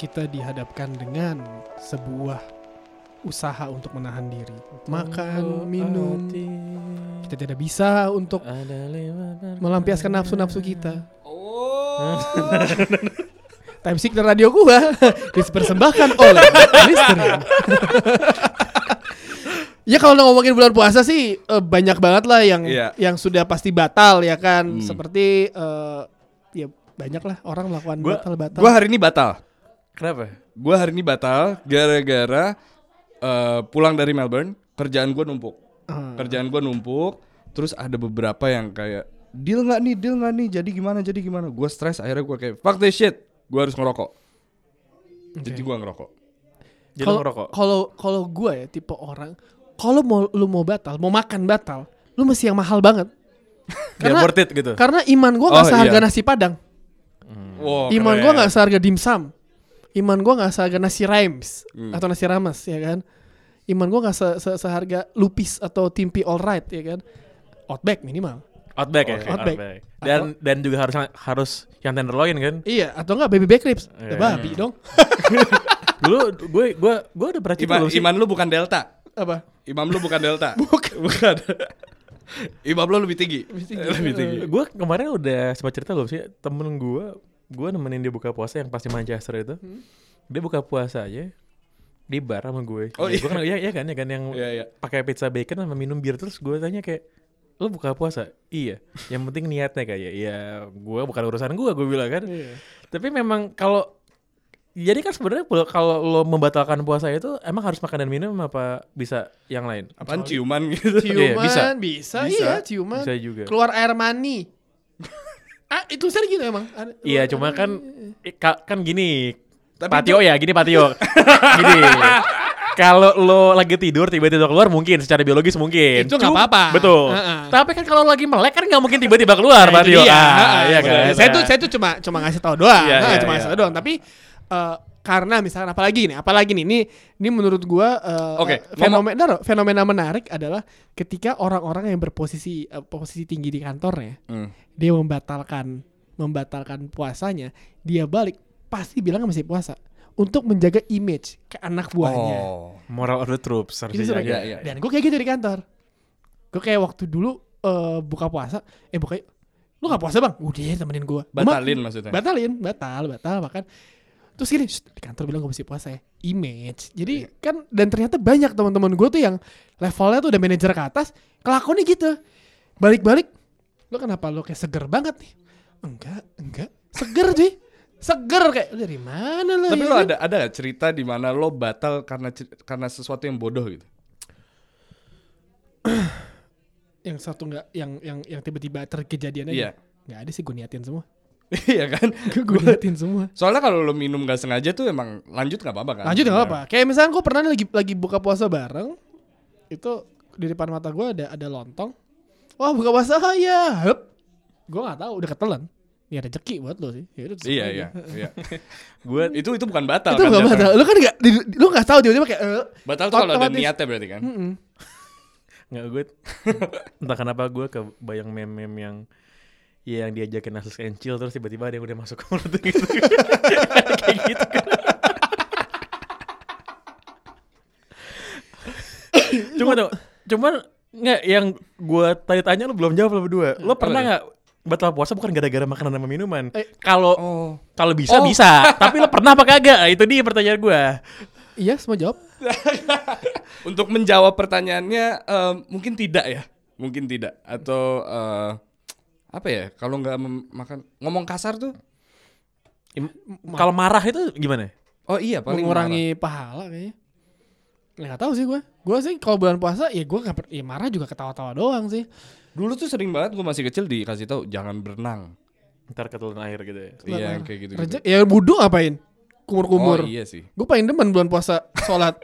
Kita dihadapkan dengan sebuah usaha untuk menahan diri. Makan, minum. Kita tidak bisa untuk melampiaskan nafsu-nafsu kita. Oh. Time Signal radio gua dipersembahkan oleh Listerine. ya kalau ngomongin bulan puasa sih eh, banyak banget lah yang Iya. yang sudah pasti batal ya kan. Hmm. Seperti eh, ya banyak lah orang melakukan Gua batal-batal. gua hari ini batal. Kenapa? Gua hari ini batal gara-gara eh, pulang dari Melbourne, kerjaan gua numpuk. Ah. Kerjaan gua numpuk, terus ada beberapa yang kayak deal nggak nih, deal nggak nih, jadi gimana, jadi gimana. Gua stres akhirnya gua kayak fuck this shit. Gua harus ngerokok. Jadi gua ngerokok. Jadi ngerokok. kalau kalau gua ya tipe orang kalau mau lu mau batal, mau makan batal, lu mesti yang mahal banget. Karena worth it gitu. karena iman gua nggak Oh, seharga iya. nasi padang. Wow, iman gua nggak seharga dimsum. Iman gua nggak seharga nasi rhymes Hmm. atau nasi rames ya kan. Iman gua nggak se- se- seharga lupis atau timpi alright ya kan. Outback minimal. Outback ya. Outback. Dan dan juga harus harus yang tenderloin kan. Iya, atau enggak baby back ribs. Ya, Iya. babi dong. Dulu gue gue gue udah perhatiin Iman, sih. iman lu bukan delta. Apa? Imam lu bukan delta. Bukan. bukan. Imam lu lebih tinggi. Lebih tinggi. Gue kemarin udah sempat cerita belum sih temen gue gue nemenin dia buka puasa yang pasti Manchester itu. Hmm. Dia buka puasa aja di bar sama gue. Oh, Ya, iya. Gue kan ya, ya kan ya kan yang Iya, iya. pakai pizza bacon sama minum bir terus gue tanya kayak lo buka puasa? Iya. Yang penting niatnya kayak ya gue bukan urusan gue gue bilang kan. Iya. Tapi memang kalau jadi kan sebenarnya kalau lo membatalkan puasa itu emang harus makan dan minum apa bisa yang lain? Apaan ciuman gitu? Ciuman Iya, bisa. bisa. Bisa. iya ciuman. Bisa juga. Keluar air mani. Ah, itu sering gitu emang. Ada- Iya, keluar cuma air kan eh, ka- kan gini. Tapi patio ya, gini patio. gini. Kalau lo lagi tidur tiba-tiba keluar mungkin secara biologis mungkin. Itu nggak apa-apa. Betul. Heeh. Tapi kan kalau lagi melek kan nggak mungkin tiba-tiba keluar Nah, itu patio. Ah, iya benar. kan. Saya tuh saya tuh cuma cuma ngasih tahu doang. Iya, Nah, iya, cuma iya. ngasih tahu doang. Tapi eh, karena misalkan apalagi nih, apalagi nih, ini ini menurut gua Oke, eh, fenomena fenomena menarik adalah ketika orang-orang yang berposisi eh, posisi tinggi di kantornya, Hmm. dia membatalkan membatalkan puasanya, dia balik pasti bilang masih puasa untuk menjaga image ke anak buahnya. Oh. Moral of the troops Itu harusnya sering. jaga. Iya, iya. Dan gue kayak gitu di kantor. Gue kayak waktu dulu eh, buka puasa, eh buka lu gak puasa bang? Udah ya temenin gue. Batalin maksudnya. Batalin, batal, batal makan. Terus gini, "Shh, di kantor bilang gue mesti puasa ya. Image. Jadi Iya. kan dan ternyata banyak teman-teman gue tuh yang levelnya tuh udah manajer ke atas, kelakuannya gitu. Balik-balik, lo kenapa lo kayak seger banget nih? Enggak, enggak. Seger sih. Seger kayak "Lu dari mana lo? Tapi ya lo kan?" ada ada cerita di mana lo batal karena karena sesuatu yang bodoh gitu? yang satu enggak yang yang yang tiba-tiba terkejadian aja. Iya. Nggak ada sih gue niatin semua. Iya kan? gue niatin semua. Soalnya kalau lo minum gak sengaja tuh emang lanjut nggak apa-apa kan? Lanjut nggak apa. Kayak misalnya gue pernah lagi lagi buka puasa bareng, itu di depan mata gue ada ada lontong. Wah buka puasa ah, ya, hup. Gue nggak tahu, udah ketelan. Ya rezeki buat lo sih. Ya Iya aja. iya iya. Gue itu itu bukan batal Itu kan? jatuhnya? batal. Lu kan nggak, di- lu nggak tahu tiba-tiba kayak. Eh, Batal tuh kalau ada niatnya berarti kan? mm-mm. nggak gue entah kenapa gue kebayang meme-meme yang yang diajakin asus kencil terus tiba-tiba ada yang udah masuk ke mulut gitu. Kayak gitu kan. cuma tuh, cuman nggak yang gue tadi tanya lu belum jawab lo berdua. Lo pernah nggak batal puasa bukan gara-gara makanan sama minuman? Eh. Kalau Oh. kalau bisa Oh. bisa, tapi lo pernah apa kagak? Itu dia pertanyaan gue. Iya, semua jawab. Untuk menjawab pertanyaannya eh, mungkin tidak ya, mungkin tidak atau eh, apa ya? Kalau nggak makan ngomong kasar tuh? Kalau marah itu gimana? Oh iya paling mengurangi pahala kayaknya. Ya, nggak tahu sih gue. Gue sih kalau bulan puasa ya gue nggak per- ya marah juga ketawa-tawa doang sih. marah. Dulu tuh sering banget gue masih kecil dikasih tahu jangan berenang. Ntar ketelan air gitu ya. Iya kayak gitu. Rejek, ya wudhu ngapain? kumur-kumur. Oh iya sih. Gue paling demen bulan puasa sholat.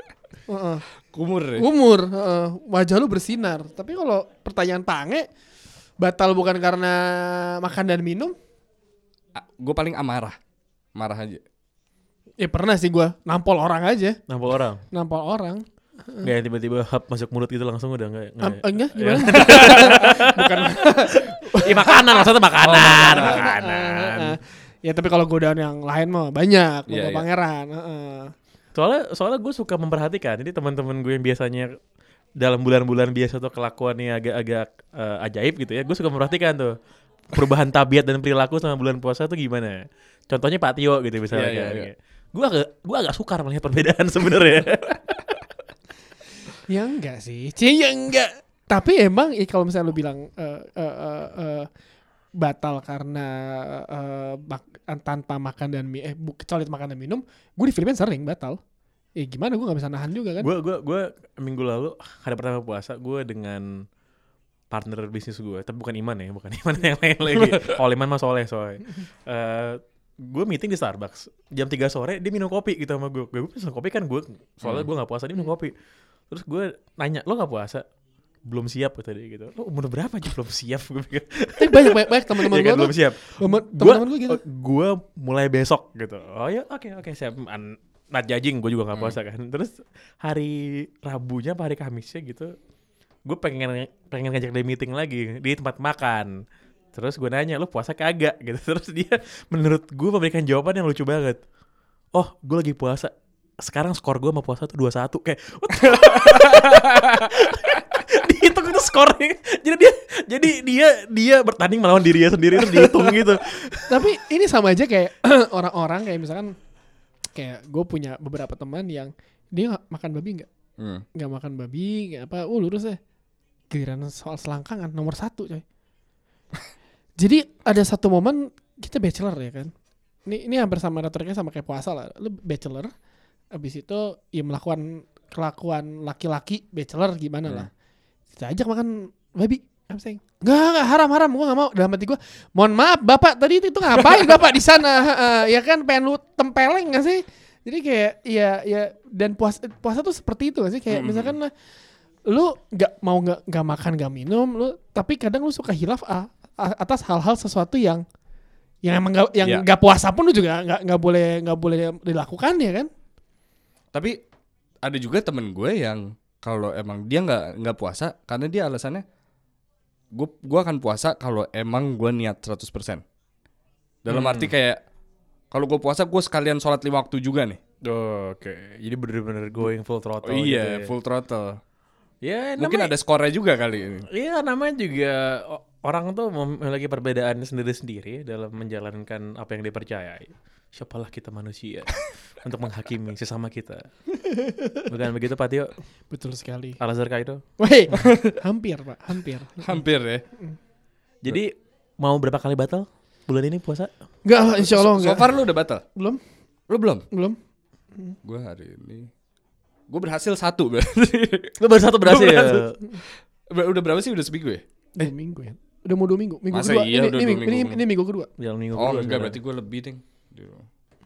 Heeh. Kumur ya. Umur, heeh. wajah lu bersinar. Tapi kalau pertanyaan pange batal bukan karena makan dan minum, gue paling amarah. Marah aja. ya pernah sih gua nampol orang aja, Nampol orang. nampol orang. Yang tiba-tiba hap masuk mulut gitu langsung udah enggak. Am- enggak. enggak gimana? bukan. Ih, makanan maksudnya makanan, makanan. Heeh. ya tapi kalau godaan yang lain mah banyak, Iya, Bapak iya. pangeran. heeh. Soalnya soalnya gue suka memperhatikan. Jadi teman-teman gue yang biasanya dalam bulan-bulan biasa tuh kelakuannya agak-agak eh, ajaib gitu ya. Gue suka memperhatikan tuh perubahan tabiat dan perilaku sama bulan puasa tuh gimana. Contohnya Pak Tio gitu misalnya. Iya, iya, iya. Gue agak gue agak sukar melihat perbedaan sebenarnya. Ya enggak sih, Cie ya enggak. Tapi emang eh, kalau misalnya lu bilang eh, eh, eh, eh, batal karena eh, mak- tanpa makan dan mi eh bu- kecuali makan dan minum, gue di Filipina sering batal. Eh gimana gue nggak bisa nahan juga kan? Gue gue gue minggu lalu hari pertama puasa gue dengan partner bisnis gue, tapi bukan Iman ya, bukan Iman yang lain lagi. Kalau Iman mah soleh soalnya. Eh gue meeting di Starbucks jam 3 sore dia minum kopi gitu sama gue. Gue pesen kopi kan gue soalnya gue nggak puasa dia minum kopi. Terus gue nanya lo nggak puasa? Belum siap kata dia gitu. Lo umur berapa aja belum siap? Gue pikir. Tapi banyak banyak, banyak teman-teman Ya gue kan, belum tuh, siap. teman-teman gue gitu. gua mulai besok gitu. Oh ya, oke oke siap. An- Not judging, gue juga nggak puasa kan. Terus hari Rabunya, apa hari Kamisnya gitu, gue pengen pengen ngajak dia meeting lagi di tempat makan. Terus gue nanya, lu puasa kagak gitu. Terus dia menurut gue memberikan jawaban yang lucu banget. Oh, gue lagi puasa. Sekarang skor gue sama puasa tuh 2-1 kayak what the- dihitung itu skornya. Jadi dia jadi dia dia bertanding melawan dirinya sendiri itu dihitung gitu. Tapi ini sama aja kayak orang-orang kayak misalkan kayak gue punya beberapa teman yang dia nggak makan babi nggak? Hmm. nggak makan babi nggak apa uh lurus ya giliran soal selangkangan nomor satu coy. Jadi ada satu momen kita bachelor ya kan? Ini ini hampir sama naturalnya sama kayak puasa lah. Lu bachelor abis itu ya melakukan kelakuan laki-laki bachelor gimana Hmm. lah. Kita ajak makan babi I'm saying Enggak, enggak, haram, haram. Gua enggak mau. Dalam hati gua, mohon maaf, Bapak tadi itu ngapain Bapak di sana? Heeh, ya kan pengen lu tempeleng gak sih? Jadi kayak ya ya dan puasa puasa tuh seperti itu gak sih? Kayak Hmm. misalkan lah, lu nggak mau nggak nggak makan nggak minum, lu tapi kadang lu suka hilaf ah, atas hal-hal sesuatu yang yang emang nggak yang Ya. nggak puasa pun lu juga nggak nggak boleh nggak boleh dilakukan ya kan? Tapi ada juga temen gue yang kalau emang dia nggak nggak puasa karena dia alasannya gue gua akan puasa kalau emang gue niat 100%. Dalam Hmm. arti kayak kalau gue puasa gue sekalian sholat lima waktu juga nih. Oke, jadi bener-bener going full throttle. Oh, iya, gitu ya. full throttle. Ya, Mungkin namanya- ada skornya juga kali ini. Iya, namanya juga orang tuh memiliki perbedaan sendiri-sendiri dalam menjalankan apa yang dipercayai. Siapalah kita manusia untuk menghakimi sesama kita. Bukan begitu, Pak Tio? Betul sekali. Al-Azhar Kaido. Woi, hampir pak, hampir. Hampir ya. Jadi mau berapa kali batal bulan ini puasa? Enggak lah, insya Allah So enggak. far lu udah batal? Belum, Lu belum? belum. Gue hari ini gue berhasil satu berarti. Lu baru satu berhasil. berhasil. Ber- udah berapa sih udah seminggu ya? Dua minggu ya. Udah mau dua minggu. Minggu Masa kedua. iya ini, ini, dua minggu, ini, minggu? ini minggu kedua. Jalan minggu Oh kedua enggak sekarang. berarti gue lebih ding.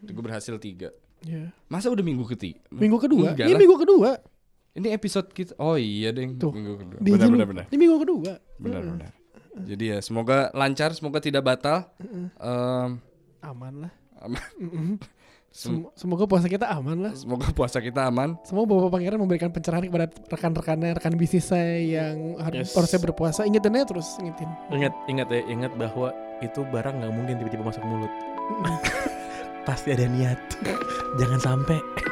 Gue berhasil tiga. Ya. Masa udah minggu ketiga? Minggu kedua. Enggak ini lah. minggu kedua. Ini episode kita. Oh iya ding. Tuh. Minggu kedua. Di Benar benar benar. Ini minggu kedua. Benar benar. Jadi ya semoga lancar, semoga tidak batal. Em, Aman lah. aman. Sem- Semoga puasa kita aman lah. semoga puasa kita aman. Semoga Bapak Pangeran memberikan pencerahan kepada rekan-rekannya, rekan bisnis saya yang harus Yes. harusnya berpuasa. Ingetin aja terus, ingetin. Ingat, ingat ya, ingat bahwa itu barang nggak mungkin tiba-tiba masuk mulut. Pasti ada niat. Jangan sampai.